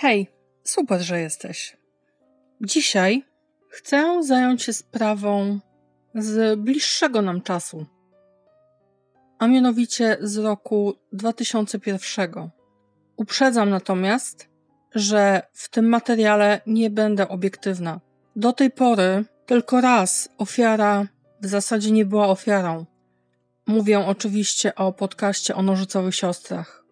Hej, super, że jesteś. Dzisiaj chcę zająć się sprawą z bliższego nam czasu, a mianowicie z roku 2001. Uprzedzam natomiast, że w tym materiale nie będę obiektywna. Do tej pory tylko raz ofiara w zasadzie nie była ofiarą. Mówię oczywiście o podcaście o nożycowych siostrach.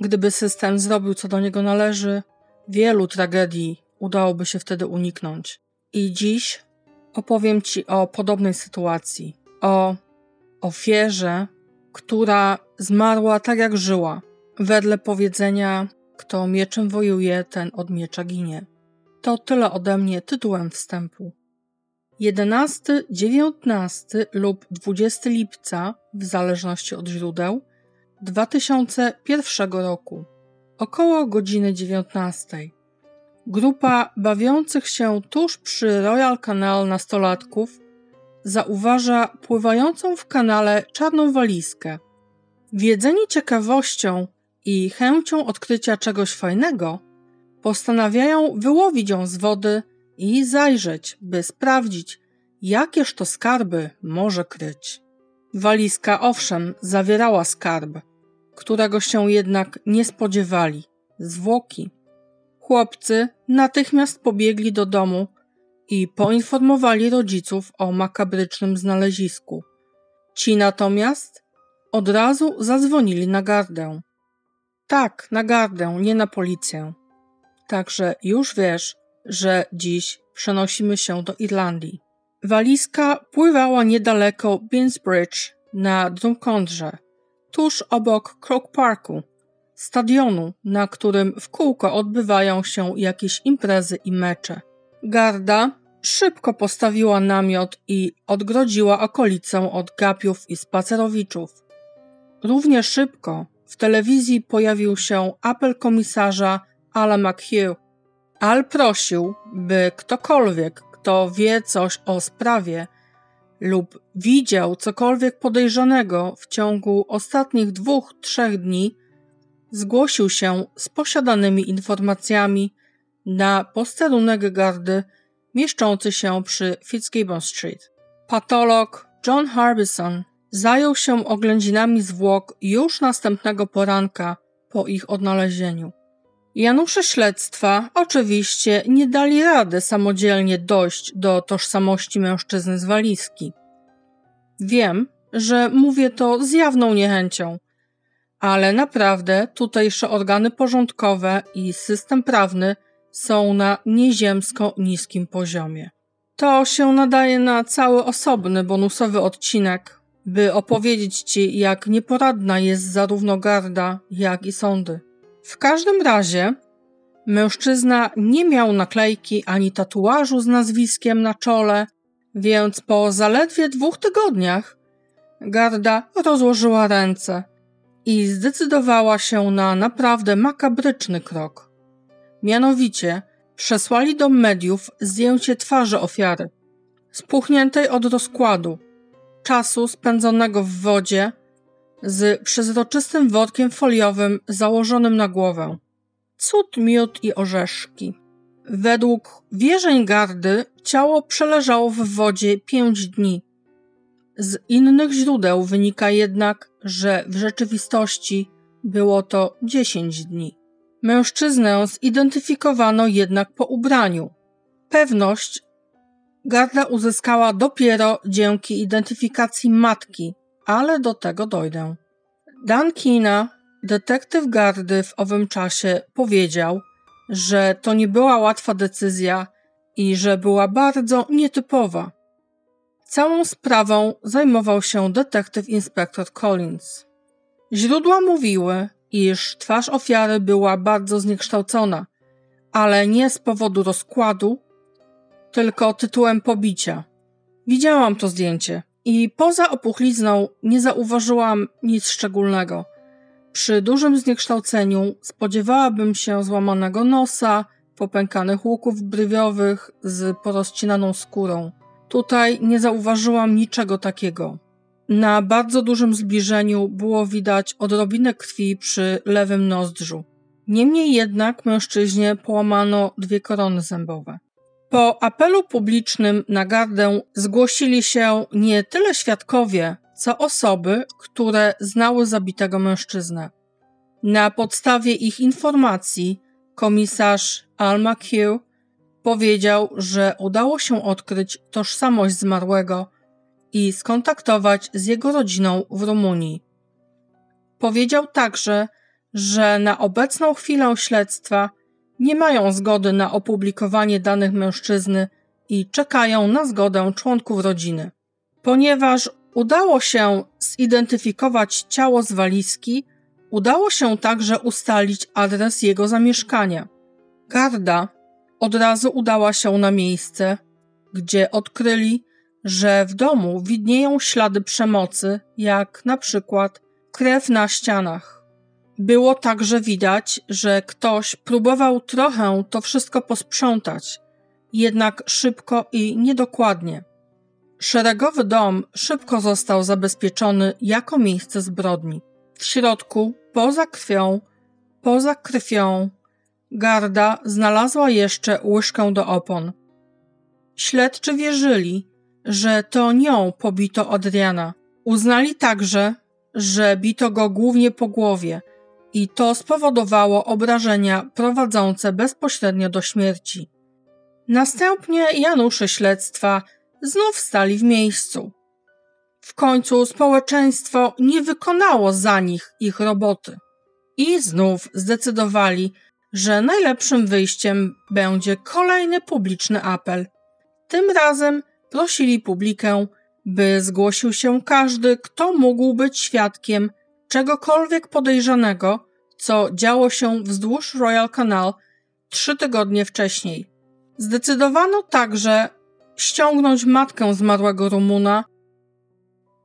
Gdyby system zrobił co do niego należy, wielu tragedii udałoby się wtedy uniknąć. I dziś opowiem Ci o podobnej sytuacji. O ofierze, która zmarła tak jak żyła. Wedle powiedzenia, kto mieczem wojuje, ten od miecza ginie. To tyle ode mnie tytułem wstępu. 11, 19 lub 20 lipca, w zależności od źródeł, 2001 roku, około godziny 19. Grupa bawiących się tuż przy Royal Canal nastolatków zauważa pływającą w kanale czarną walizkę. Wiedzeni ciekawością i chęcią odkrycia czegoś fajnego, postanawiają wyłowić ją z wody i zajrzeć, by sprawdzić, jakież to skarby może kryć. Walizka owszem zawierała skarb, którego się jednak nie spodziewali zwłoki. Chłopcy natychmiast pobiegli do domu i poinformowali rodziców o makabrycznym znalezisku. Ci natomiast od razu zadzwonili na gardę. Tak, na gardę, nie na policję. Także już wiesz, że dziś przenosimy się do Irlandii. Walizka pływała niedaleko Binsbridge na Drumcondrze, tuż obok Croke Parku, stadionu, na którym w kółko odbywają się jakieś imprezy i mecze. Garda szybko postawiła namiot i odgrodziła okolicę od gapiów i spacerowiczów. Równie szybko w telewizji pojawił się apel komisarza Ala McHugh. Al prosił, by ktokolwiek, kto wie coś o sprawie lub widział cokolwiek podejrzanego w ciągu ostatnich dwóch, trzech dni, zgłosił się z posiadanymi informacjami na posterunek gardy mieszczący się przy Fitzgibbon Street. Patolog John Harbison zajął się oględzinami zwłok już następnego poranka po ich odnalezieniu. Janusze śledztwa oczywiście nie dali rady samodzielnie dojść do tożsamości mężczyzny z walizki. Wiem, że mówię to z jawną niechęcią, ale naprawdę tutejsze organy porządkowe i system prawny są na nieziemsko niskim poziomie. To się nadaje na cały osobny bonusowy odcinek, by opowiedzieć Ci, jak nieporadna jest zarówno garda, jak i sądy. W każdym razie mężczyzna nie miał naklejki ani tatuażu z nazwiskiem na czole, więc po zaledwie dwóch tygodniach garda rozłożyła ręce i zdecydowała się na naprawdę makabryczny krok. Mianowicie przesłali do mediów zdjęcie twarzy ofiary, spuchniętej od rozkładu, czasu spędzonego w wodzie z przezroczystym workiem foliowym założonym na głowę. Cud, miód i orzeszki. Według wierzeń gardy ciało przeleżało w wodzie pięć dni. Z innych źródeł wynika jednak, że w rzeczywistości było to dziesięć dni. Mężczyznę zidentyfikowano jednak po ubraniu. Pewność garda uzyskała dopiero dzięki identyfikacji matki, ale do tego dojdę. Dan Kina, detektyw gardy w owym czasie, powiedział, że to nie była łatwa decyzja i że była bardzo nietypowa. Całą sprawą zajmował się detektyw inspektor Collins. Źródła mówiły, iż twarz ofiary była bardzo zniekształcona, ale nie z powodu rozkładu, tylko tytułem pobicia. Widziałam to zdjęcie i poza opuchlizną nie zauważyłam nic szczególnego. Przy dużym zniekształceniu spodziewałabym się złamanego nosa, popękanych łuków brwiowych z porozcinaną skórą. Tutaj nie zauważyłam niczego takiego. Na bardzo dużym zbliżeniu było widać odrobinę krwi przy lewym nozdrzu. Niemniej jednak mężczyźnie połamano dwie korony zębowe. Po apelu publicznym na gardę zgłosili się nie tyle świadkowie, co osoby, które znały zabitego mężczyznę. Na podstawie ich informacji komisarz Al McHugh powiedział, że udało się odkryć tożsamość zmarłego i skontaktować z jego rodziną w Rumunii. Powiedział także, że na obecną chwilę śledztwa nie mają zgody na opublikowanie danych mężczyzny i czekają na zgodę członków rodziny. Ponieważ udało się zidentyfikować ciało z walizki, udało się także ustalić adres jego zamieszkania. Garda od razu udała się na miejsce, gdzie odkryli, że w domu widnieją ślady przemocy, jak na przykład krew na ścianach. Było także widać, że ktoś próbował trochę to wszystko posprzątać, jednak szybko i niedokładnie. Szeregowy dom szybko został zabezpieczony jako miejsce zbrodni. W środku, poza krwią, poza krwią, garda znalazła jeszcze łyżkę do opon. Śledczy wierzyli, że to nią pobito Adriana. Uznali także, że bito go głównie po głowie – i to spowodowało obrażenia prowadzące bezpośrednio do śmierci. Następnie Janusze śledztwa znów stali w miejscu. W końcu społeczeństwo nie wykonało za nich ich roboty i znów zdecydowali, że najlepszym wyjściem będzie kolejny publiczny apel. Tym razem prosili publikę, by zgłosił się każdy, kto mógł być świadkiem czegokolwiek podejrzanego, co działo się wzdłuż Royal Canal trzy tygodnie wcześniej. Zdecydowano także ściągnąć matkę zmarłego Rumuna,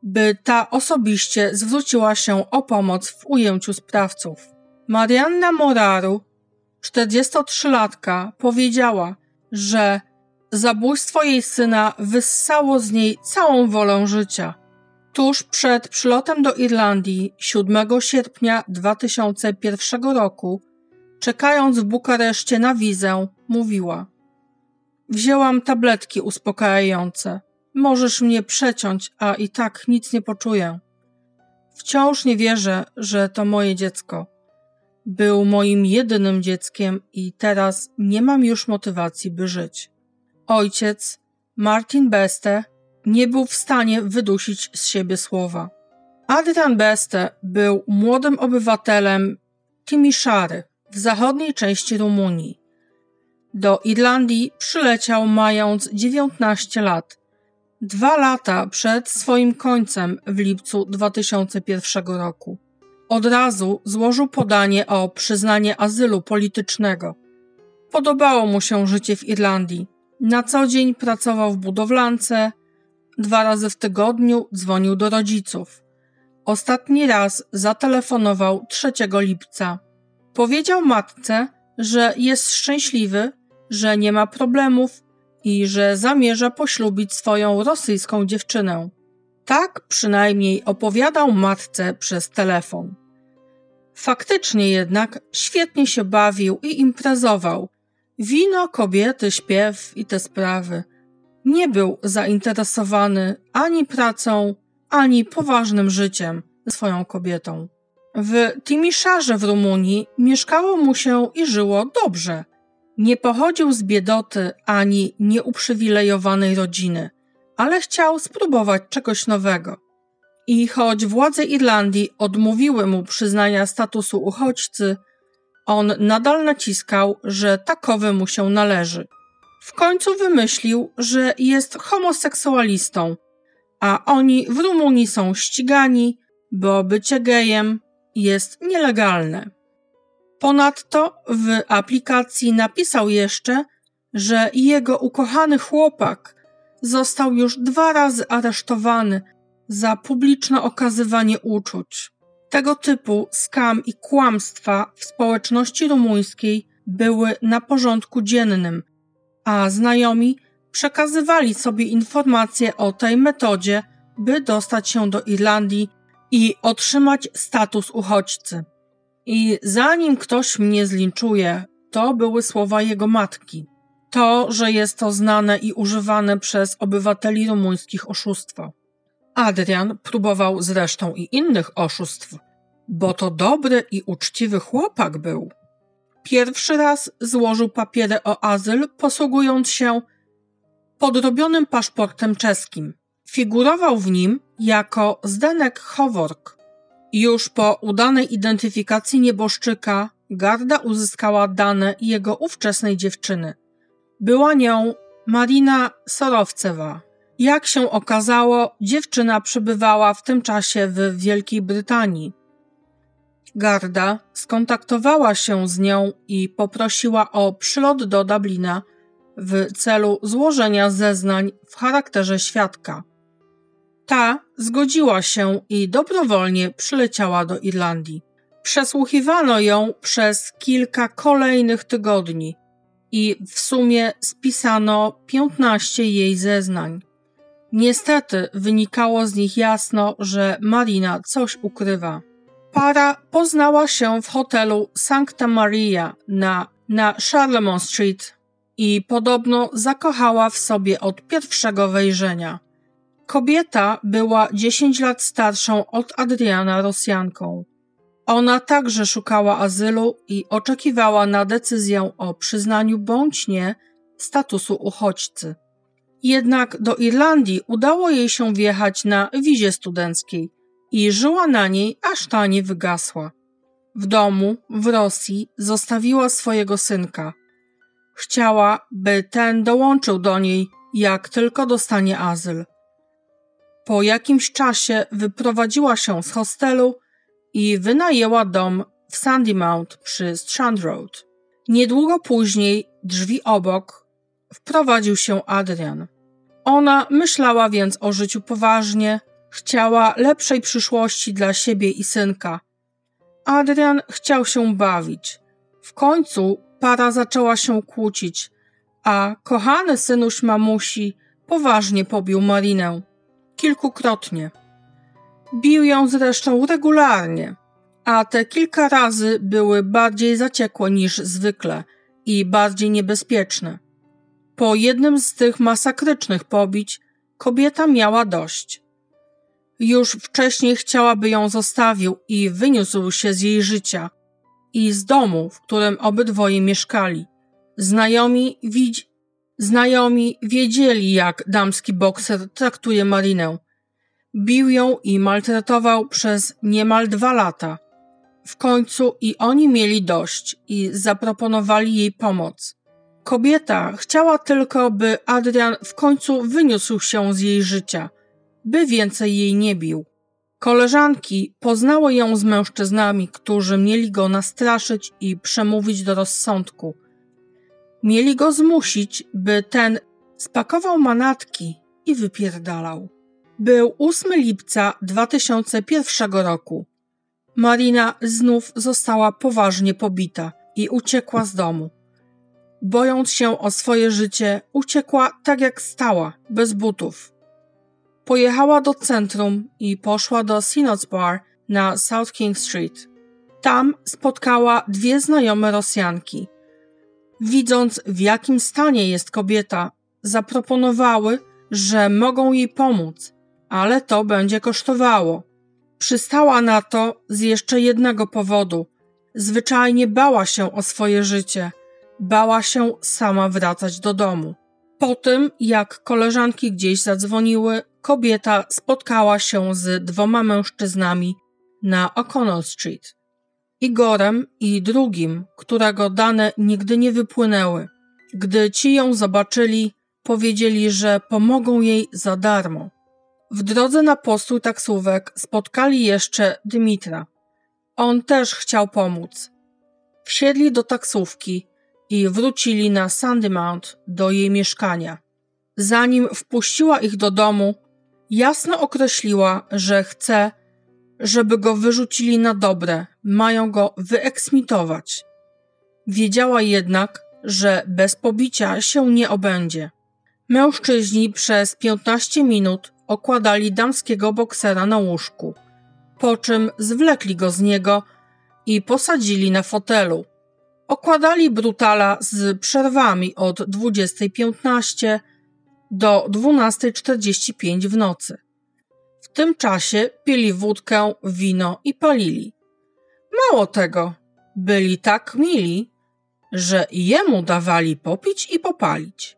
by ta osobiście zwróciła się o pomoc w ujęciu sprawców. Marianna Moraru, 43-latka, powiedziała, że zabójstwo jej syna wyssało z niej całą wolę życia. Tuż przed przylotem do Irlandii 7 sierpnia 2001 roku, czekając w Bukareszcie na wizę, mówiła: Wzięłam tabletki uspokajające. Możesz mnie przeciąć, a i tak nic nie poczuję. Wciąż nie wierzę, że to moje dziecko. Był moim jedynym dzieckiem i teraz nie mam już motywacji, by żyć. Ojciec, Martin Beste, nie był w stanie wydusić z siebie słowa. Adrian Beste był młodym obywatelem Timiszary w zachodniej części Rumunii. Do Irlandii przyleciał mając 19 lat, dwa lata przed swoim końcem w lipcu 2001 roku. Od razu złożył podanie o przyznanie azylu politycznego. Podobało mu się życie w Irlandii. Na co dzień pracował w budowlance, Dwa razy w tygodniu dzwonił do rodziców. Ostatni raz zatelefonował 3 lipca. Powiedział matce, że jest szczęśliwy, że nie ma problemów i że zamierza poślubić swoją rosyjską dziewczynę. Tak przynajmniej opowiadał matce przez telefon. Faktycznie jednak świetnie się bawił i imprezował. Wino, kobiety, śpiew i te sprawy – nie był zainteresowany ani pracą, ani poważnym życiem swoją kobietą. W Timiszarze w Rumunii mieszkało mu się i żyło dobrze. Nie pochodził z biedoty ani nieuprzywilejowanej rodziny, ale chciał spróbować czegoś nowego. I choć władze Irlandii odmówiły mu przyznania statusu uchodźcy, on nadal naciskał, że takowy mu się należy. W końcu wymyślił, że jest homoseksualistą, a oni w Rumunii są ścigani, bo bycie gejem jest nielegalne. Ponadto w aplikacji napisał jeszcze, że jego ukochany chłopak został już dwa razy aresztowany za publiczne okazywanie uczuć. Tego typu skam i kłamstwa w społeczności rumuńskiej były na porządku dziennym a znajomi przekazywali sobie informacje o tej metodzie, by dostać się do Irlandii i otrzymać status uchodźcy. I zanim ktoś mnie zlinczuje, to były słowa jego matki. To, że jest to znane i używane przez obywateli rumuńskich oszustwo. Adrian próbował zresztą i innych oszustw, bo to dobry i uczciwy chłopak był. Pierwszy raz złożył papiery o azyl, posługując się podrobionym paszportem czeskim. Figurował w nim jako Zdenek Hovork. Już po udanej identyfikacji nieboszczyka Garda uzyskała dane jego ówczesnej dziewczyny. Była nią Marina Sorowcewa. Jak się okazało, dziewczyna przebywała w tym czasie w Wielkiej Brytanii. Garda skontaktowała się z nią i poprosiła o przylot do Dublina w celu złożenia zeznań w charakterze świadka. Ta zgodziła się i dobrowolnie przyleciała do Irlandii. Przesłuchiwano ją przez kilka kolejnych tygodni i w sumie spisano 15 jej zeznań. Niestety wynikało z nich jasno, że Marina coś ukrywa. Para poznała się w hotelu Sancta Maria na, na Charlemont Street i podobno zakochała w sobie od pierwszego wejrzenia. Kobieta była 10 lat starszą od Adriana Rosjanką. Ona także szukała azylu i oczekiwała na decyzję o przyznaniu bądź nie statusu uchodźcy. Jednak do Irlandii udało jej się wjechać na wizie studenckiej i żyła na niej, aż ta nie wygasła. W domu, w Rosji, zostawiła swojego synka. Chciała, by ten dołączył do niej, jak tylko dostanie azyl. Po jakimś czasie wyprowadziła się z hostelu i wynajęła dom w Sandymount przy Strand Road. Niedługo później, drzwi obok, wprowadził się Adrian. Ona myślała więc o życiu poważnie, chciała lepszej przyszłości dla siebie i synka. Adrian chciał się bawić. W końcu para zaczęła się kłócić, a kochany synuś mamusi poważnie pobił Marinę. Kilkukrotnie. Bił ją zresztą regularnie, a te kilka razy były bardziej zaciekłe niż zwykle i bardziej niebezpieczne. Po jednym z tych masakrycznych pobić kobieta miała dość. Już wcześniej chciałaby ją zostawił i wyniósł się z jej życia i z domu, w którym obydwoje mieszkali. Znajomi, widz... Znajomi wiedzieli, jak damski bokser traktuje Marinę. Bił ją i maltretował przez niemal dwa lata. W końcu i oni mieli dość i zaproponowali jej pomoc. Kobieta chciała tylko, by Adrian w końcu wyniósł się z jej życia, by więcej jej nie bił. Koleżanki poznały ją z mężczyznami, którzy mieli go nastraszyć i przemówić do rozsądku. Mieli go zmusić, by ten spakował manatki i wypierdalał. Był 8 lipca 2001 roku. Marina znów została poważnie pobita i uciekła z domu. Bojąc się o swoje życie, uciekła tak jak stała, bez butów. Pojechała do centrum i poszła do Synods Bar na South King Street. Tam spotkała dwie znajome Rosjanki. Widząc, w jakim stanie jest kobieta, zaproponowały, że mogą jej pomóc, ale to będzie kosztowało. Przystała na to z jeszcze jednego powodu. Zwyczajnie bała się o swoje życie. Bała się sama wracać do domu. Po tym, jak koleżanki gdzieś zadzwoniły, kobieta spotkała się z dwoma mężczyznami na O'Connell Street. Igorem i drugim, którego dane nigdy nie wypłynęły. Gdy ci ją zobaczyli, powiedzieli, że pomogą jej za darmo. W drodze na postój taksówek spotkali jeszcze Dmitra. On też chciał pomóc. Wsiedli do taksówki i wrócili na Sandymount do jej mieszkania. Zanim wpuściła ich do domu, jasno określiła, że chce, żeby go wyrzucili na dobre, mają go wyeksmitować. Wiedziała jednak, że bez pobicia się nie obędzie. Mężczyźni przez 15 minut okładali damskiego boksera na łóżku, po czym zwlekli go z niego i posadzili na fotelu. Okładali Brutala z przerwami od 20.15 do 12.45 w nocy. W tym czasie pili wódkę, wino i palili. Mało tego, byli tak mili, że jemu dawali popić i popalić.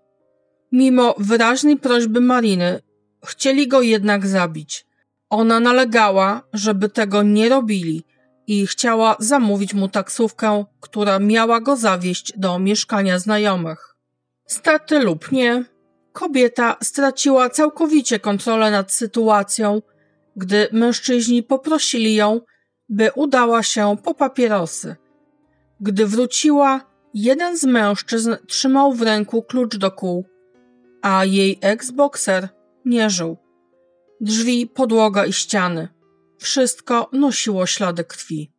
Mimo wyraźnej prośby Mariny, chcieli go jednak zabić. Ona nalegała, żeby tego nie robili i chciała zamówić mu taksówkę, która miała go zawieźć do mieszkania znajomych. Stety lub nie, kobieta straciła całkowicie kontrolę nad sytuacją, gdy mężczyźni poprosili ją, by udała się po papierosy. Gdy wróciła, jeden z mężczyzn trzymał w ręku klucz do kół, a jej ex-bokser nie żył. Drzwi, podłoga i ściany. Wszystko nosiło ślady krwi.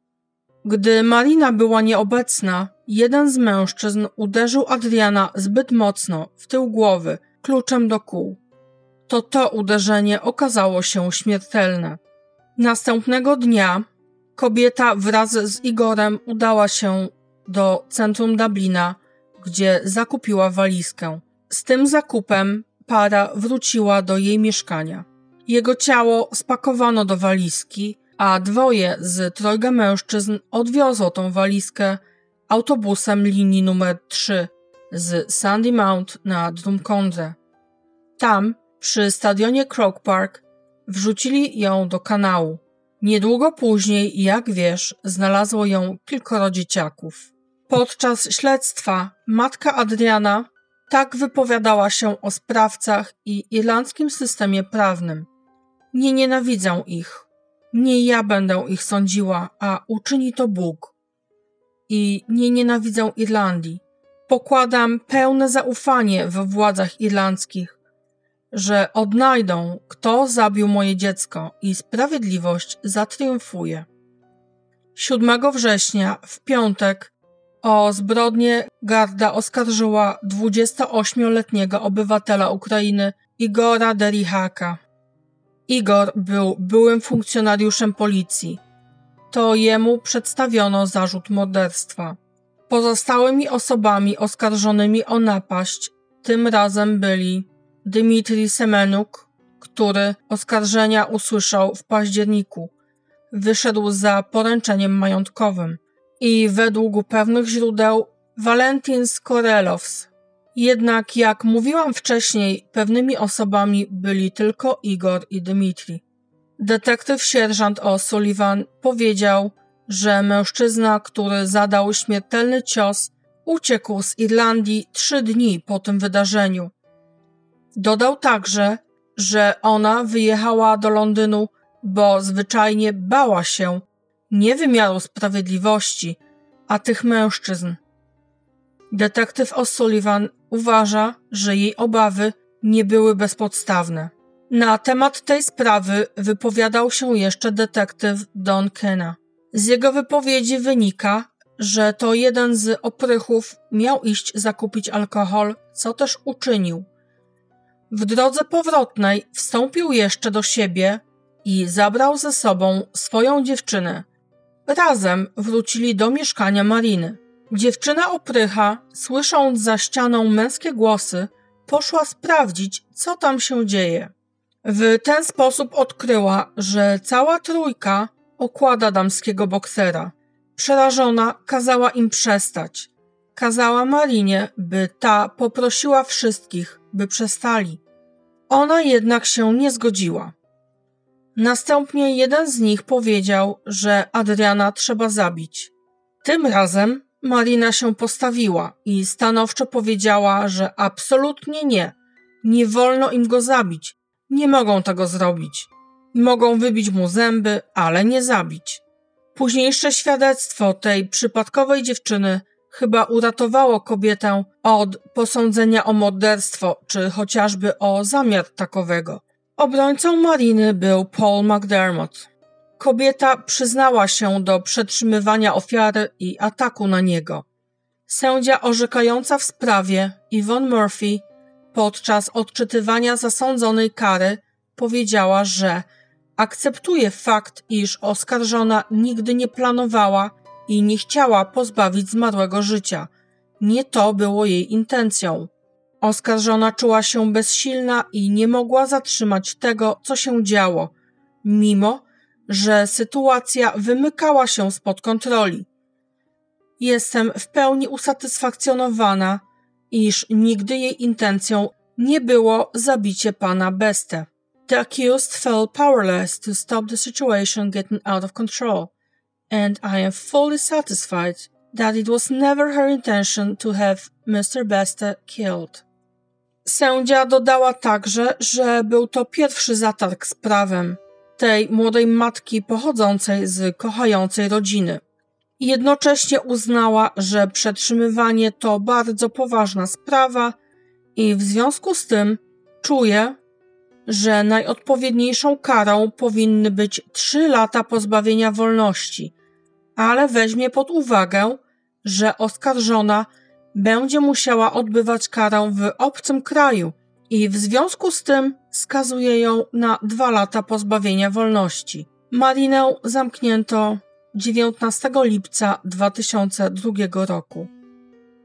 Gdy Marina była nieobecna, jeden z mężczyzn uderzył Adriana zbyt mocno w tył głowy kluczem do kół. To to uderzenie okazało się śmiertelne. Następnego dnia kobieta wraz z Igorem udała się do centrum Dublina, gdzie zakupiła walizkę. Z tym zakupem para wróciła do jej mieszkania. Jego ciało spakowano do walizki, a dwoje z trojga mężczyzn odwiozło tą walizkę autobusem linii numer 3 z Sandy Mount na Drumcondre. Tam, przy stadionie Croke Park, wrzucili ją do kanału. Niedługo później, jak wiesz, znalazło ją kilkoro dzieciaków. Podczas śledztwa matka Adriana tak wypowiadała się o sprawcach i irlandzkim systemie prawnym. Nie nienawidzę ich. Nie ja będę ich sądziła, a uczyni to Bóg. I nie nienawidzę Irlandii. Pokładam pełne zaufanie we władzach irlandzkich, że odnajdą, kto zabił moje dziecko i sprawiedliwość zatriumfuje. 7 września, w piątek, o zbrodnię garda oskarżyła 28-letniego obywatela Ukrainy Igora Derihaka. Igor był byłym funkcjonariuszem policji. To jemu przedstawiono zarzut morderstwa. Pozostałymi osobami oskarżonymi o napaść tym razem byli Dmitrij Semenuk, który oskarżenia usłyszał w październiku. Wyszedł za poręczeniem majątkowym i według pewnych źródeł Valentin Skorelows. Jednak jak mówiłam wcześniej, pewnymi osobami byli tylko Igor i Dmitri. Detektyw sierżant O'Sullivan powiedział, że mężczyzna, który zadał śmiertelny cios, uciekł z Irlandii trzy dni po tym wydarzeniu. Dodał także, że ona wyjechała do Londynu, bo zwyczajnie bała się nie wymiaru sprawiedliwości, a tych mężczyzn. Detektyw O'Sullivan uważa, że jej obawy nie były bezpodstawne. Na temat tej sprawy wypowiadał się jeszcze detektyw Don Kenna. Z jego wypowiedzi wynika, że to jeden z oprychów miał iść zakupić alkohol, co też uczynił. W drodze powrotnej wstąpił jeszcze do siebie i zabrał ze sobą swoją dziewczynę. Razem wrócili do mieszkania Mariny. Dziewczyna oprycha, słysząc za ścianą męskie głosy, poszła sprawdzić, co tam się dzieje. W ten sposób odkryła, że cała trójka okłada damskiego boksera. Przerażona kazała im przestać. Kazała Marinie, by ta poprosiła wszystkich, by przestali. Ona jednak się nie zgodziła. Następnie jeden z nich powiedział, że Adriana trzeba zabić. Tym razem Marina się postawiła i stanowczo powiedziała, że absolutnie nie. Nie wolno im go zabić. Nie mogą tego zrobić. Mogą wybić mu zęby, ale nie zabić. Późniejsze świadectwo tej przypadkowej dziewczyny chyba uratowało kobietę od posądzenia o morderstwo, czy chociażby o zamiar takowego. Obrońcą Mariny był Paul McDermott. Kobieta przyznała się do przetrzymywania ofiary i ataku na niego. Sędzia orzekająca w sprawie, Yvonne Murphy, podczas odczytywania zasądzonej kary powiedziała, że akceptuje fakt, iż oskarżona nigdy nie planowała i nie chciała pozbawić zmarłego życia. Nie to było jej intencją. Oskarżona czuła się bezsilna i nie mogła zatrzymać tego, co się działo, mimo że sytuacja wymykała się spod kontroli. Jestem w pełni usatysfakcjonowana, iż nigdy jej intencją nie było zabicie pana Beste. The accused felt powerless to stop the situation getting out of control, and I am fully satisfied that it was never her intention to have Mr. Beste killed. Sędzia dodała także, że był to pierwszy zatarg z prawem tej młodej matki pochodzącej z kochającej rodziny. Jednocześnie uznała, że przetrzymywanie to bardzo poważna sprawa i w związku z tym czuje, że najodpowiedniejszą karą powinny być trzy lata pozbawienia wolności, ale weźmie pod uwagę, że oskarżona będzie musiała odbywać karę w obcym kraju i w związku z tym skazuje ją na dwa lata pozbawienia wolności. Marinę zamknięto 19 lipca 2002 roku.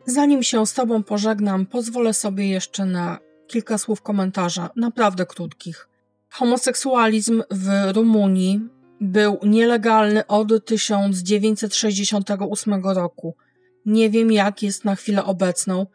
Zanim się z Tobą pożegnam, pozwolę sobie jeszcze na kilka słów komentarza, naprawdę krótkich. Homoseksualizm w Rumunii był nielegalny od 1968 roku. Nie wiem, jak jest na chwilę obecną.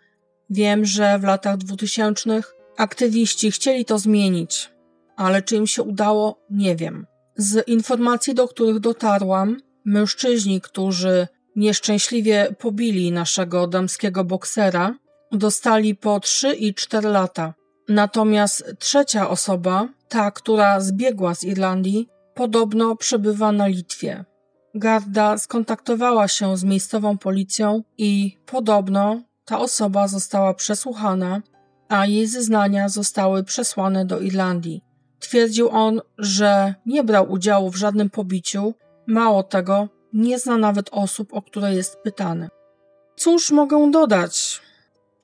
Wiem, że w latach 2000 aktywiści chcieli to zmienić, ale czy im się udało, nie wiem. Z informacji, do których dotarłam, mężczyźni, którzy nieszczęśliwie pobili naszego damskiego boksera, dostali po 3 i 4 lata. Natomiast trzecia osoba, ta, która zbiegła z Irlandii, podobno przebywa na Litwie. Garda skontaktowała się z miejscową policją i podobno ta osoba została przesłuchana, a jej zeznania zostały przesłane do Irlandii. Twierdził on, że nie brał udziału w żadnym pobiciu, mało tego, nie zna nawet osób, o które jest pytany. Cóż mogę dodać?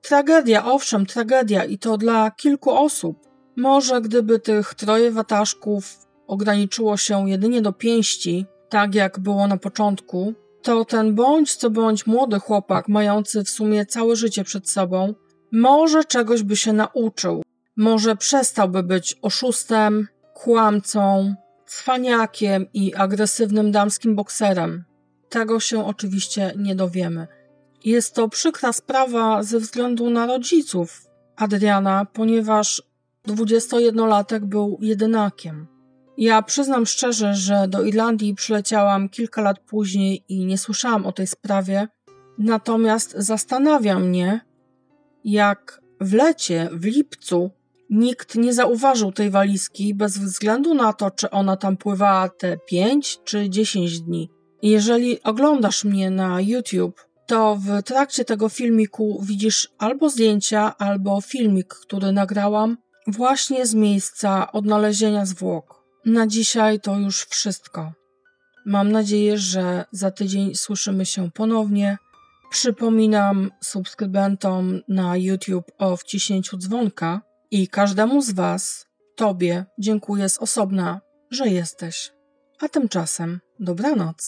Tragedia, owszem, tragedia i to dla kilku osób. Może gdyby tych troje wataszków ograniczyło się jedynie do pięści, tak jak było na początku, to ten bądź co bądź młody chłopak, mający w sumie całe życie przed sobą, może czegoś by się nauczył. Może przestałby być oszustem, kłamcą, cwaniakiem i agresywnym damskim bokserem. Tego się oczywiście nie dowiemy. Jest to przykra sprawa ze względu na rodziców Adriana, ponieważ 21-latek był jedynakiem. Ja przyznam szczerze, że do Irlandii przyleciałam kilka lat później i nie słyszałam o tej sprawie, natomiast zastanawia mnie, jak w lecie, w lipcu, nikt nie zauważył tej walizki bez względu na to, czy ona tam pływała te 5 czy 10 dni. Jeżeli oglądasz mnie na YouTube, to w trakcie tego filmiku widzisz albo zdjęcia, albo filmik, który nagrałam właśnie z miejsca odnalezienia zwłok. Na dzisiaj to już wszystko. Mam nadzieję, że za tydzień słyszymy się ponownie. Przypominam subskrybentom na YouTube o wciśnięciu dzwonka i każdemu z Was, Tobie, dziękuję z osobna, że jesteś. A tymczasem dobranoc.